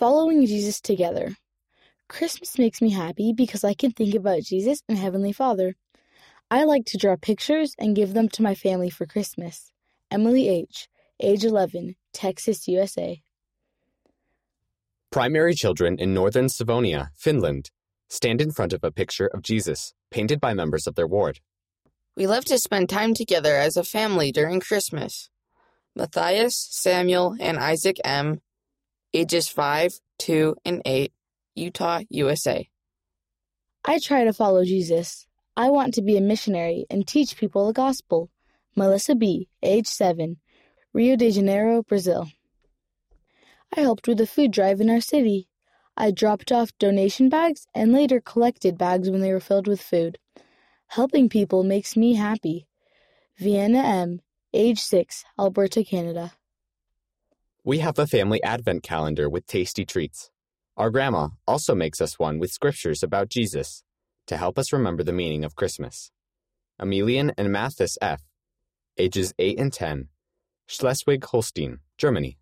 Following Jesus together. Christmas makes me happy because I can think about Jesus and Heavenly Father. I like to draw pictures and give them to my family for Christmas. Emily H., age 11, Texas, USA. Primary children in northern Savonia, Finland, stand in front of a picture of Jesus, painted by members of their ward. We love to spend time together as a family during Christmas. Matthias, Samuel, and Isaac M., ages 5, 2, and 8, Utah, USA. I try to follow Jesus. I want to be a missionary and teach people the gospel. Melissa B., age 7, Rio de Janeiro, Brazil. I helped with a food drive in our city. I dropped off donation bags and later collected bags when they were filled with food. Helping people makes me happy. Vienna M., age 6, Alberta, Canada. We have a family advent calendar with tasty treats. Our grandma also makes us one with scriptures about Jesus to help us remember the meaning of Christmas. Emilian and Mathis F., ages 8 and 10, Schleswig Holstein, Germany.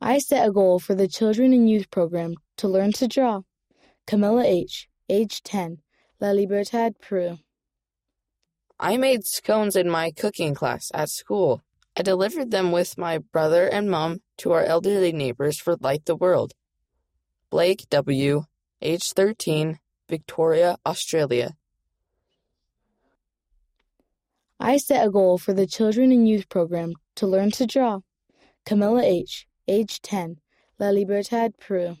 I set a goal for the Children and Youth Program to learn to draw. Camilla H., age 10, La Libertad, Peru. I made scones in my cooking class at school. I delivered them with my brother and mom to our elderly neighbors for Light the World. Blake W., age 13, Victoria, Australia. I set a goal for the Children and Youth Program to learn to draw. Camilla H., age 10, La Libertad, Peru.